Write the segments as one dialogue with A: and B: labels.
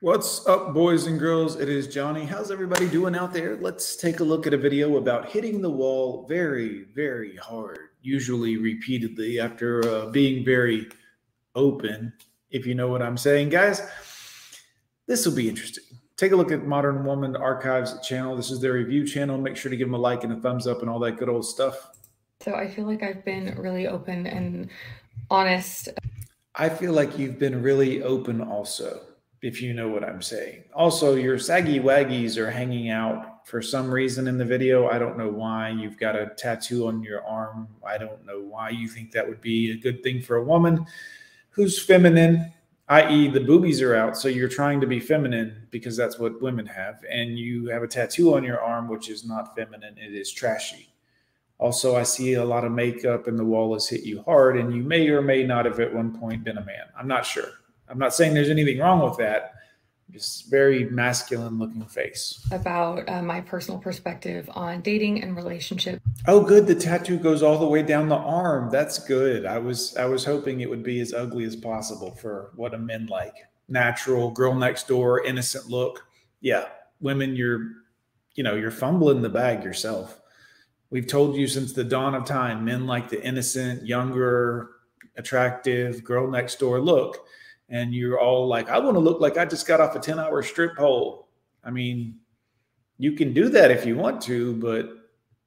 A: What's up, boys and girls? It is Johnny. How's everybody doing out there? Let's take a look at a video about hitting the wall very, very hard, usually repeatedly after uh, being very open, if you know what I'm saying, guys. This will be interesting. Take a look at Modern Woman Archives channel. This is their review channel. Make sure to give them a like and a thumbs up and all that good old stuff.
B: So I feel like I've been really open and honest.
A: I feel like you've been really open also if you know what I'm saying. Also, your saggy waggies are hanging out for some reason in the video. I don't know why. You've got a tattoo on your arm. I don't know why you think that would be a good thing for a woman who's feminine, i.e., the boobies are out. So you're trying to be feminine because that's what women have. And you have a tattoo on your arm, which is not feminine, it is trashy. Also, I see a lot of makeup and the wall has hit you hard, and you may or may not have at one point been a man. I'm not sure. I'm not saying there's anything wrong with that. Just very masculine looking face.
B: About uh, my personal perspective on dating and relationship.
A: Oh, good. The tattoo goes all the way down the arm. That's good. I was I was hoping it would be as ugly as possible for what a men like. Natural, girl next door, innocent look. Yeah, women, you're you know you're fumbling the bag yourself. We've told you since the dawn of time, men like the innocent, younger, attractive girl next door look and you're all like, I want to look like I just got off a 10 hour strip pole. I mean, you can do that if you want to, but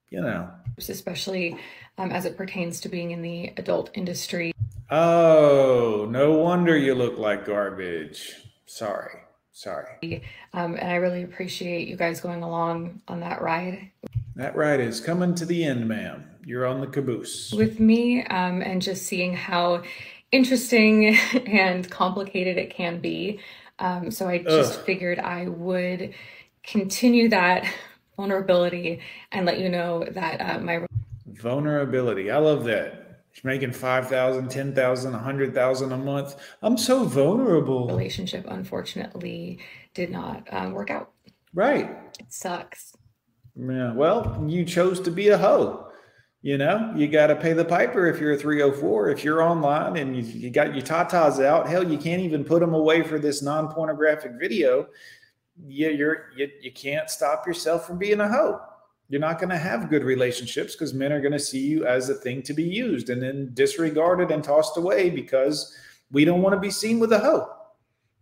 A: you know,
B: especially um, as it pertains to being in the adult industry.
A: Oh, no wonder you look like garbage. Sorry. Sorry.
B: Um, and I really appreciate you guys going along on that ride.
A: That ride is coming to the end, ma'am. You're on the caboose.
B: With me um, and just seeing how interesting and complicated it can be. Um, so I just Ugh. figured I would continue that vulnerability and let you know that uh, my
A: vulnerability. I love that. She's making 5,000, 10,000, 100,000 a month. I'm so vulnerable.
B: Relationship, unfortunately, did not um, work out.
A: Right.
B: It sucks.
A: Yeah. Well, you chose to be a hoe. You know, you got to pay the piper if you're a 304. If you're online and you, you got your tatas out, hell, you can't even put them away for this non pornographic video. Yeah, you're you, you can't stop yourself from being a hoe. You're not going to have good relationships because men are going to see you as a thing to be used and then disregarded and tossed away because we don't want to be seen with a hoe.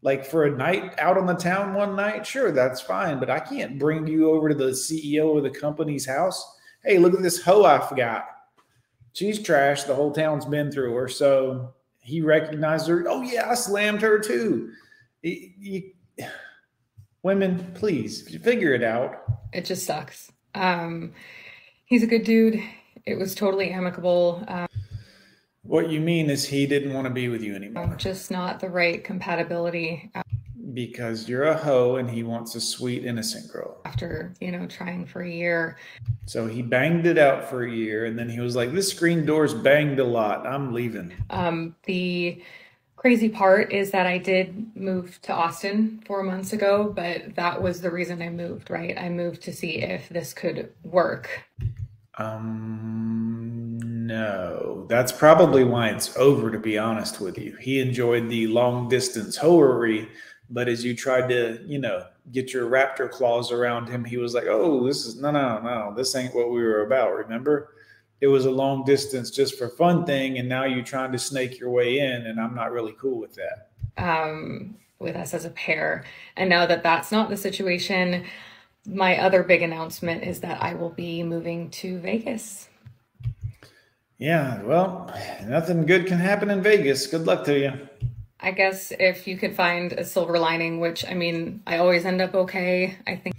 A: Like for a night out on the town one night, sure, that's fine, but I can't bring you over to the CEO of the company's house hey, look at this hoe I forgot. She's trash. The whole town's been through her. So he recognized her. Oh, yeah, I slammed her too. women, please figure it out.
B: It just sucks. Um, he's a good dude. It was totally amicable. Um,
A: what you mean is he didn't want to be with you anymore.
B: Just not the right compatibility
A: because you're a hoe and he wants a sweet innocent girl.
B: After you know trying for a year.
A: So he banged it out for a year and then he was like this screen door's banged a lot. I'm leaving.
B: Um the crazy part is that i did move to austin four months ago but that was the reason i moved right? I moved to see if this could work.
A: Um no. That's probably why it's over to be honest with you. He enjoyed the long distance hoery but as you tried to, you know, get your raptor claws around him, he was like, "Oh, this is no, no, no. This ain't what we were about." Remember, it was a long distance just for fun thing, and now you're trying to snake your way in, and I'm not really cool with that.
B: Um, with us as a pair, and now that that's not the situation, my other big announcement is that I will be moving to Vegas.
A: Yeah, well, nothing good can happen in Vegas. Good luck to you.
B: I guess if you could find a silver lining, which I mean, I always end up okay. I think.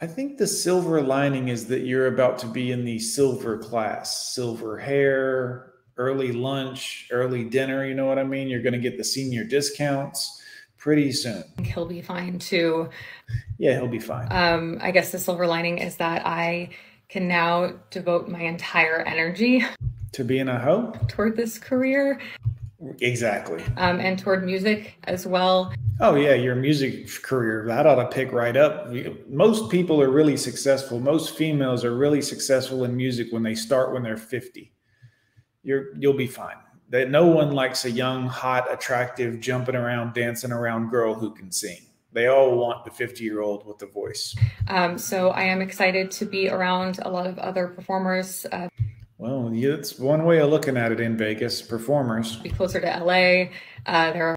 A: I think the silver lining is that you're about to be in the silver class, silver hair, early lunch, early dinner. You know what I mean? You're going to get the senior discounts pretty soon.
B: He'll be fine too.
A: Yeah, he'll be fine.
B: Um, I guess the silver lining is that I can now devote my entire energy
A: to being a hoe
B: toward this career.
A: Exactly.
B: Um, and toward music as well.
A: Oh yeah, your music career that ought to pick right up. Most people are really successful. Most females are really successful in music when they start when they're fifty. You're you'll be fine. That no one likes a young, hot, attractive, jumping around, dancing around girl who can sing. They all want the 50 year old with the voice.
B: Um, so I am excited to be around a lot of other performers. Uh,
A: well, it's one way of looking at it in Vegas. Performers.
B: Be closer to LA. Uh, there are.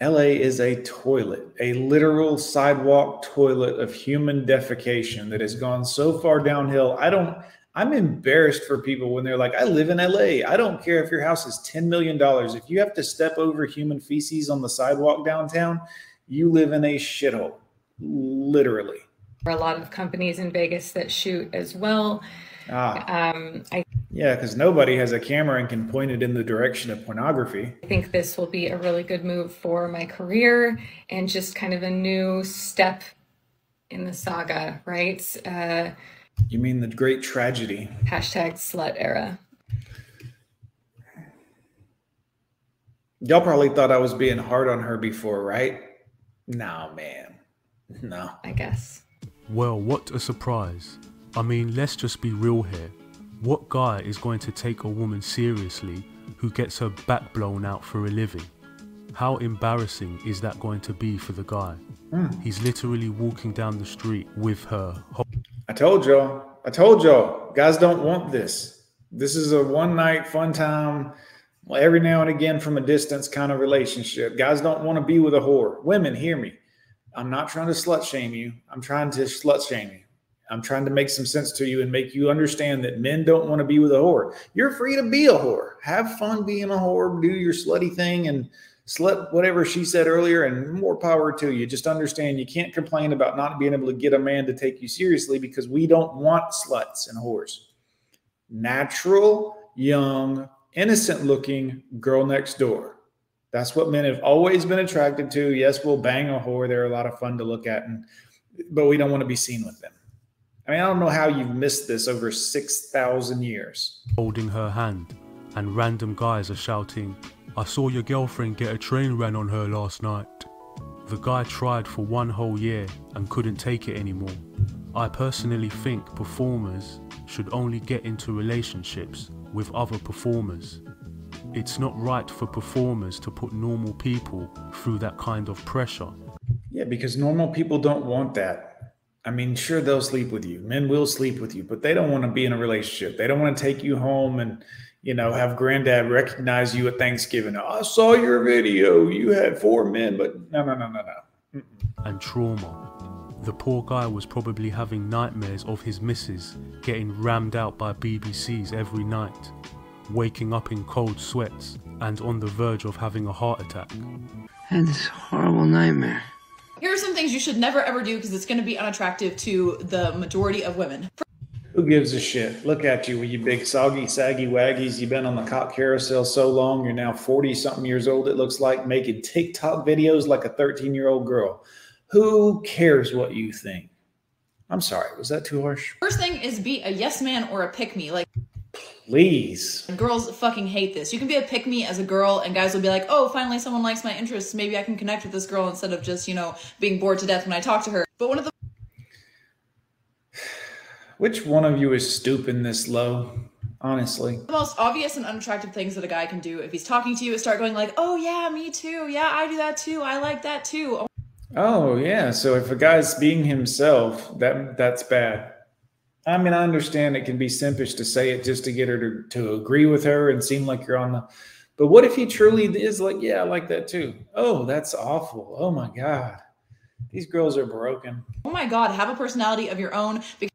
A: LA is a toilet, a literal sidewalk toilet of human defecation that has gone so far downhill. I don't. I'm embarrassed for people when they're like, I live in LA. I don't care if your house is $10 million. If you have to step over human feces on the sidewalk downtown, you live in a shithole, literally.
B: There are a lot of companies in Vegas that shoot as well.
A: Ah. Um, I, yeah, because nobody has a camera and can point it in the direction of pornography.
B: I think this will be a really good move for my career and just kind of a new step in the saga, right? Uh,
A: you mean the great tragedy?
B: Hashtag slut era.
A: Y'all probably thought I was being hard on her before, right? No, man. No.
B: I guess.
C: Well, what a surprise. I mean, let's just be real here. What guy is going to take a woman seriously who gets her back blown out for a living? How embarrassing is that going to be for the guy? Mm. He's literally walking down the street with her.
A: I told y'all. I told y'all. Guys don't want this. This is a one night fun time, well, every now and again from a distance kind of relationship. Guys don't want to be with a whore. Women, hear me. I'm not trying to slut shame you. I'm trying to slut shame you. I'm trying to make some sense to you and make you understand that men don't want to be with a whore. You're free to be a whore. Have fun being a whore. Do your slutty thing and slut whatever she said earlier and more power to you just understand you can't complain about not being able to get a man to take you seriously because we don't want sluts and whores natural young innocent looking girl next door that's what men have always been attracted to yes we'll bang a whore they're a lot of fun to look at and but we don't want to be seen with them i mean i don't know how you've missed this over 6000 years
C: holding her hand and random guys are shouting I saw your girlfriend get a train ran on her last night. The guy tried for one whole year and couldn't take it anymore. I personally think performers should only get into relationships with other performers. It's not right for performers to put normal people through that kind of pressure.
A: Yeah, because normal people don't want that. I mean, sure, they'll sleep with you. Men will sleep with you, but they don't want to be in a relationship. They don't want to take you home and you know, have granddad recognize you at Thanksgiving. I saw your video. You had four men, but no, no, no, no, no.
C: Mm-mm. And trauma. The poor guy was probably having nightmares of his missus getting rammed out by BBCs every night, waking up in cold sweats and on the verge of having a heart attack.
D: I had this horrible nightmare.
E: Here are some things you should never ever do because it's going to be unattractive to the majority of women.
A: Who gives a shit? Look at you with you big soggy, saggy waggies. You've been on the cock carousel so long. You're now 40 something years old, it looks like, making TikTok videos like a 13 year old girl. Who cares what you think? I'm sorry. Was that too harsh?
E: First thing is be a yes man or a pick me. Like,
A: please.
E: Girls fucking hate this. You can be a pick me as a girl, and guys will be like, oh, finally someone likes my interests. Maybe I can connect with this girl instead of just, you know, being bored to death when I talk to her. But one of the
A: which one of you is stooping this low? Honestly.
E: The most obvious and unattractive things that a guy can do if he's talking to you is start going like, "Oh yeah, me too. Yeah, I do that too. I like that too."
A: Oh, oh yeah. So if a guy's being himself, that that's bad. I mean, I understand it can be simpish to say it just to get her to, to agree with her and seem like you're on the. But what if he truly is like, yeah, I like that too? Oh, that's awful. Oh my God. These girls are broken.
E: Oh my God. Have a personality of your own. Because-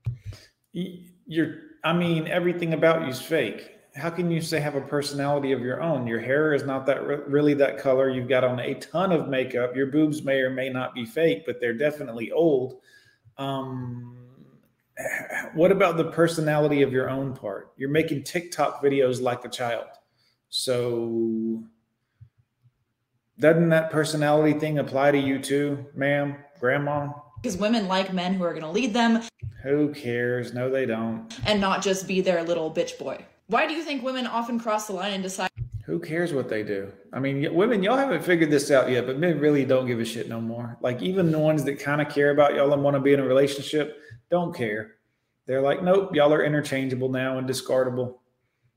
A: you're i mean everything about you's fake how can you say have a personality of your own your hair is not that re- really that color you've got on a ton of makeup your boobs may or may not be fake but they're definitely old um what about the personality of your own part you're making tiktok videos like a child so doesn't that personality thing apply to you too ma'am grandma
E: because women like men who are going to lead them.
A: Who cares? No, they don't.
E: And not just be their little bitch boy. Why do you think women often cross the line and decide?
A: Who cares what they do? I mean, women, y'all haven't figured this out yet, but men really don't give a shit no more. Like, even the ones that kind of care about y'all and want to be in a relationship don't care. They're like, nope, y'all are interchangeable now and discardable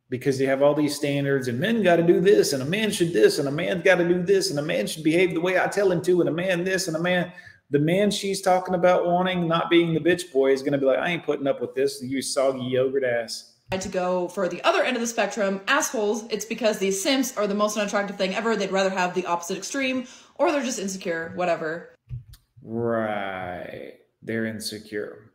A: because you have all these standards and men got to do this and a man should this and a man's got to do this and a man should behave the way I tell him to and a man this and a man The man she's talking about wanting, not being the bitch boy, is going to be like, I ain't putting up with this. You soggy yogurt ass.
E: To go for the other end of the spectrum, assholes, it's because these simps are the most unattractive thing ever. They'd rather have the opposite extreme, or they're just insecure, whatever.
A: Right. They're insecure.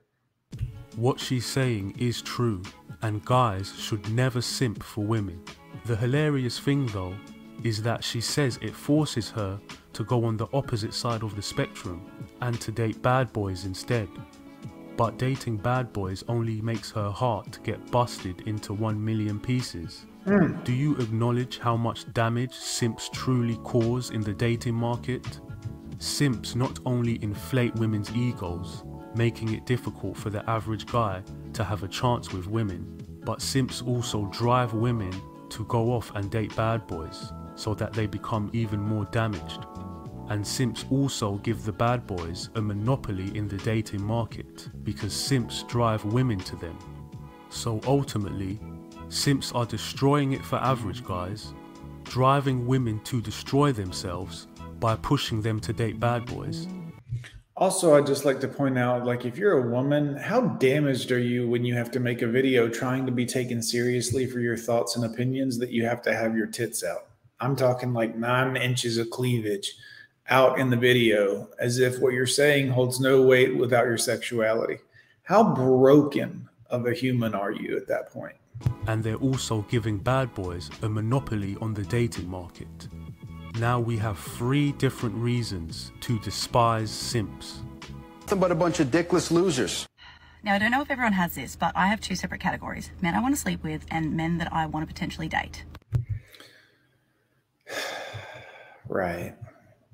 C: What she's saying is true, and guys should never simp for women. The hilarious thing though is that she says it forces her to go on the opposite side of the spectrum and to date bad boys instead. But dating bad boys only makes her heart get busted into one million pieces. Mm. Do you acknowledge how much damage simps truly cause in the dating market? Simps not only inflate women's egos, making it difficult for the average guy to have a chance with women, but simps also drive women to go off and date bad boys so that they become even more damaged. And simps also give the bad boys a monopoly in the dating market because simps drive women to them. So ultimately, simps are destroying it for average guys, driving women to destroy themselves by pushing them to date bad boys.
A: Also, I'd just like to point out like, if you're a woman, how damaged are you when you have to make a video trying to be taken seriously for your thoughts and opinions that you have to have your tits out? I'm talking like nine inches of cleavage out in the video as if what you're saying holds no weight without your sexuality. How broken of a human are you at that point?
C: And they're also giving bad boys a monopoly on the dating market. Now we have three different reasons to despise simps.
F: Nothing but a bunch of dickless losers.
G: Now, I don't know if everyone has this, but I have two separate categories men I want to sleep with and men that I want to potentially date.
A: Right.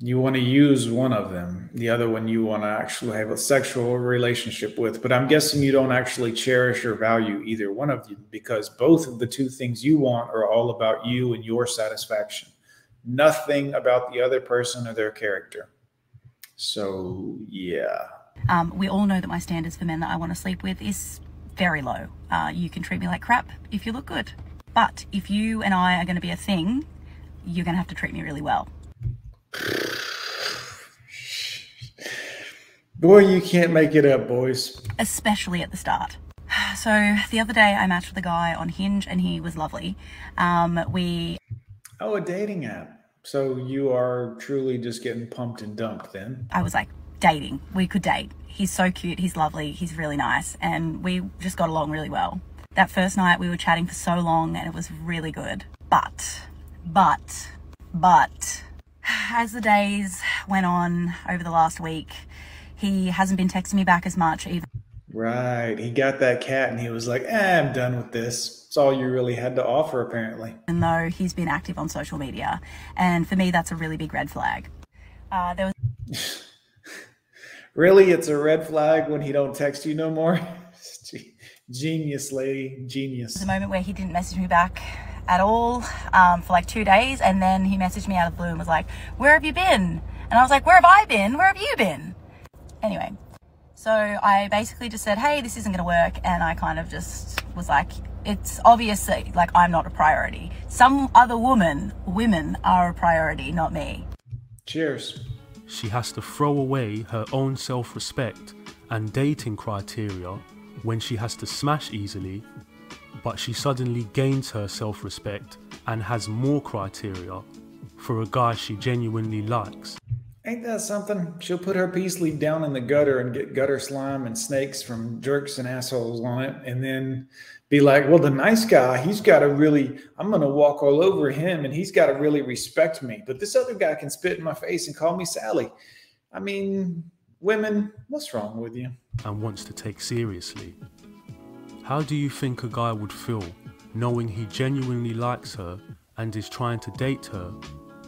A: You want to use one of them, the other one you want to actually have a sexual relationship with. But I'm guessing you don't actually cherish or value either one of you because both of the two things you want are all about you and your satisfaction nothing about the other person or their character. So, yeah.
G: Um, we all know that my standards for men that I want to sleep with is very low. Uh, you can treat me like crap if you look good. But if you and I are going to be a thing, you're going to have to treat me really well.
A: Boy, you can't make it up, boys.
G: Especially at the start. So the other day, I matched with a guy on Hinge, and he was lovely. Um, we
A: Oh, a dating app. So you are truly just getting pumped and dumped then?
G: I was like, dating. We could date. He's so cute. He's lovely. He's really nice. And we just got along really well. That first night we were chatting for so long and it was really good. But, but, but, as the days went on over the last week, he hasn't been texting me back as much even.
A: Right. He got that cat and he was like, eh, I'm done with this. It's all you really had to offer, apparently.
G: And though he's been active on social media, and for me, that's a really big red flag. Uh, there was.
A: really, it's a red flag when he don't text you no more. genius, lady, genius.
G: A moment where he didn't message me back at all um, for like two days, and then he messaged me out of the blue and was like, "Where have you been?" And I was like, "Where have I been? Where have you been?" Anyway, so I basically just said, "Hey, this isn't going to work," and I kind of just was like, it's obviously like I'm not a priority. Some other woman, women are a priority, not me.
A: Cheers.
C: She has to throw away her own self respect and dating criteria when she has to smash easily, but she suddenly gains her self respect and has more criteria for a guy she genuinely likes.
A: Ain't that something? She'll put her peace leaf down in the gutter and get gutter slime and snakes from jerks and assholes on it, and then be like, well, the nice guy, he's got to really, I'm to walk all over him and he's got to really respect me. But this other guy can spit in my face and call me Sally. I mean, women, what's wrong with you?
C: And wants to take seriously. How do you think a guy would feel knowing he genuinely likes her and is trying to date her,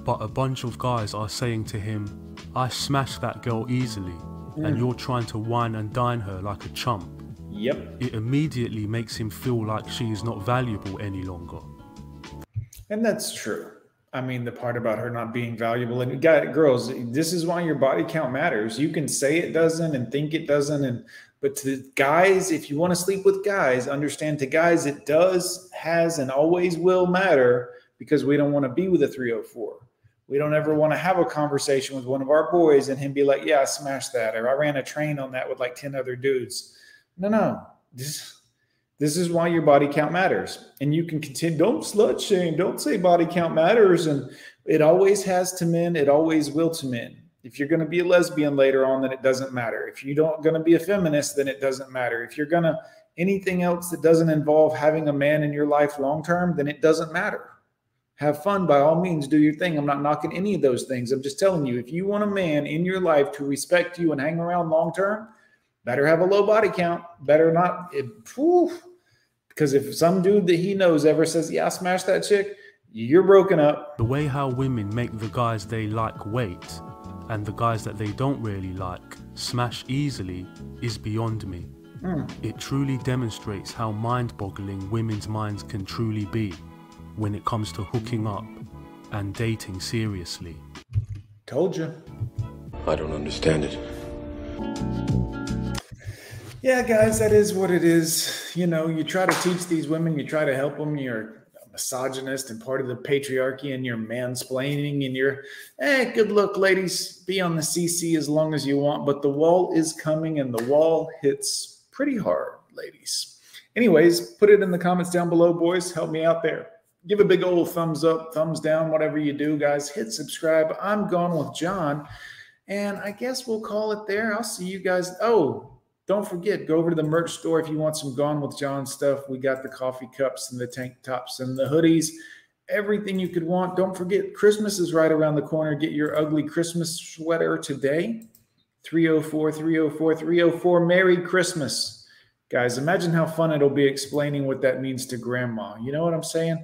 C: but a bunch of guys are saying to him, I smashed that girl easily, mm. and you're trying to wine and dine her like a chump?
A: Yep.
C: It immediately makes him feel like she is not valuable any longer.
A: And that's true. I mean, the part about her not being valuable and got girls, this is why your body count matters. You can say it doesn't and think it doesn't. And, but to guys, if you want to sleep with guys, understand to guys, it does, has, and always will matter because we don't want to be with a 304. We don't ever want to have a conversation with one of our boys and him be like, "Yeah, I smashed that," or "I ran a train on that with like ten other dudes." No, no. This this is why your body count matters, and you can continue. Don't slut shame. Don't say body count matters, and it always has to men. It always will to men. If you're going to be a lesbian later on, then it doesn't matter. If you don't going to be a feminist, then it doesn't matter. If you're going to anything else that doesn't involve having a man in your life long term, then it doesn't matter have fun by all means do your thing. I'm not knocking any of those things. I'm just telling you if you want a man in your life to respect you and hang around long term better have a low body count. Better not it, because if some dude that he knows ever says yeah smash that chick you're broken up.
C: The way how women make the guys they like wait and the guys that they don't really like smash easily is beyond me. Mm. it truly demonstrates how mind-boggling women's minds can truly be when it comes to hooking up and dating seriously.
A: Told you.
H: I don't understand it.
A: Yeah, guys, that is what it is. You know, you try to teach these women, you try to help them. You're a misogynist and part of the patriarchy, and you're mansplaining, and you're, hey, good luck, ladies. Be on the CC as long as you want, but the wall is coming, and the wall hits pretty hard, ladies. Anyways, put it in the comments down below, boys. Help me out there give a big old thumbs up, thumbs down, whatever you do, guys. Hit subscribe. I'm gone with John. And I guess we'll call it there. I'll see you guys. Oh, don't forget, go over to the merch store if you want some Gone with John stuff. We got the coffee cups and the tank tops and the hoodies, everything you could want. Don't forget, Christmas is right around the corner. Get your ugly Christmas sweater today. 304 304 304. Merry Christmas. Guys, imagine how fun it'll be explaining what that means to grandma. You know what I'm saying?